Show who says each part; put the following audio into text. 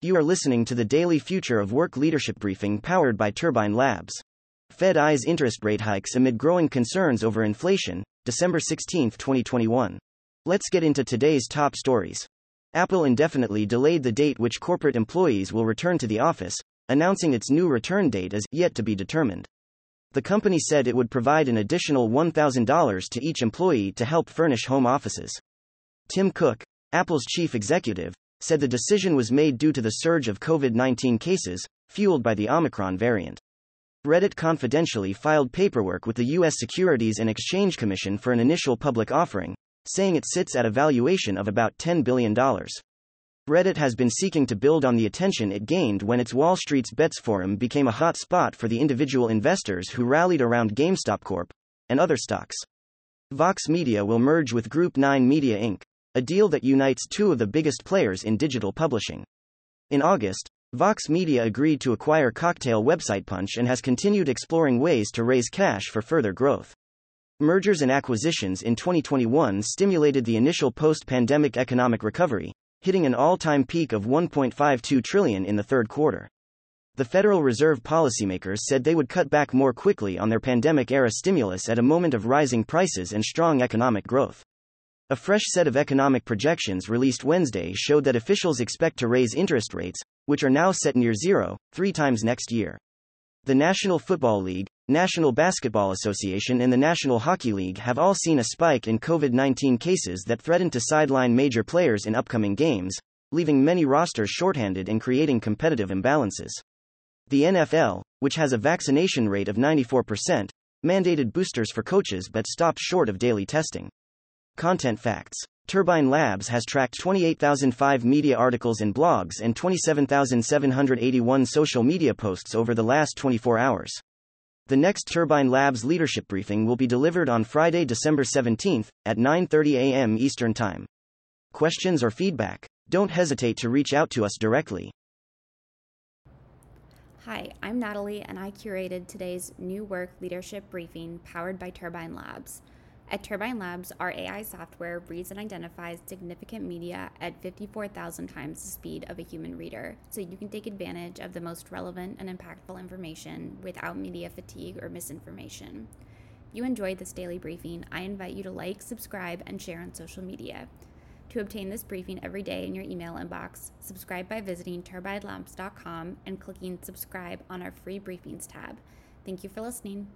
Speaker 1: You are listening to the daily Future of Work Leadership Briefing powered by Turbine Labs. Fed eyes interest rate hikes amid growing concerns over inflation, December 16, 2021. Let's get into today's top stories. Apple indefinitely delayed the date which corporate employees will return to the office, announcing its new return date is yet to be determined. The company said it would provide an additional $1,000 to each employee to help furnish home offices. Tim Cook, Apple's chief executive, said the decision was made due to the surge of COVID 19 cases, fueled by the Omicron variant. Reddit confidentially filed paperwork with the U.S. Securities and Exchange Commission for an initial public offering, saying it sits at a valuation of about $10 billion. Reddit has been seeking to build on the attention it gained when its Wall Street's Bets forum became a hot spot for the individual investors who rallied around GameStop Corp. and other stocks. Vox Media will merge with Group 9 Media Inc., a deal that unites two of the biggest players in digital publishing. In August, Vox Media agreed to acquire cocktail website Punch and has continued exploring ways to raise cash for further growth. Mergers and acquisitions in 2021 stimulated the initial post-pandemic economic recovery, hitting an all-time peak of 1.52 trillion in the third quarter. The Federal Reserve policymakers said they would cut back more quickly on their pandemic-era stimulus at a moment of rising prices and strong economic growth. A fresh set of economic projections released Wednesday showed that officials expect to raise interest rates, which are now set near zero, three times next year. The National Football League, National Basketball Association, and the National Hockey League have all seen a spike in COVID 19 cases that threaten to sideline major players in upcoming games, leaving many rosters shorthanded and creating competitive imbalances. The NFL, which has a vaccination rate of 94%, mandated boosters for coaches but stopped short of daily testing. Content facts Turbine Labs has tracked 28,005 media articles and blogs and 27,781 social media posts over the last 24 hours. The next Turbine Labs leadership briefing will be delivered on Friday, December 17th at 9:30 a.m. Eastern Time. Questions or feedback? Don't hesitate to reach out to us directly.
Speaker 2: Hi, I'm Natalie and I curated today's new work leadership briefing powered by Turbine Labs. At Turbine Labs, our AI software reads and identifies significant media at 54,000 times the speed of a human reader, so you can take advantage of the most relevant and impactful information without media fatigue or misinformation. If you enjoyed this daily briefing, I invite you to like, subscribe, and share on social media. To obtain this briefing every day in your email inbox, subscribe by visiting turbinelabs.com and clicking subscribe on our free briefings tab. Thank you for listening.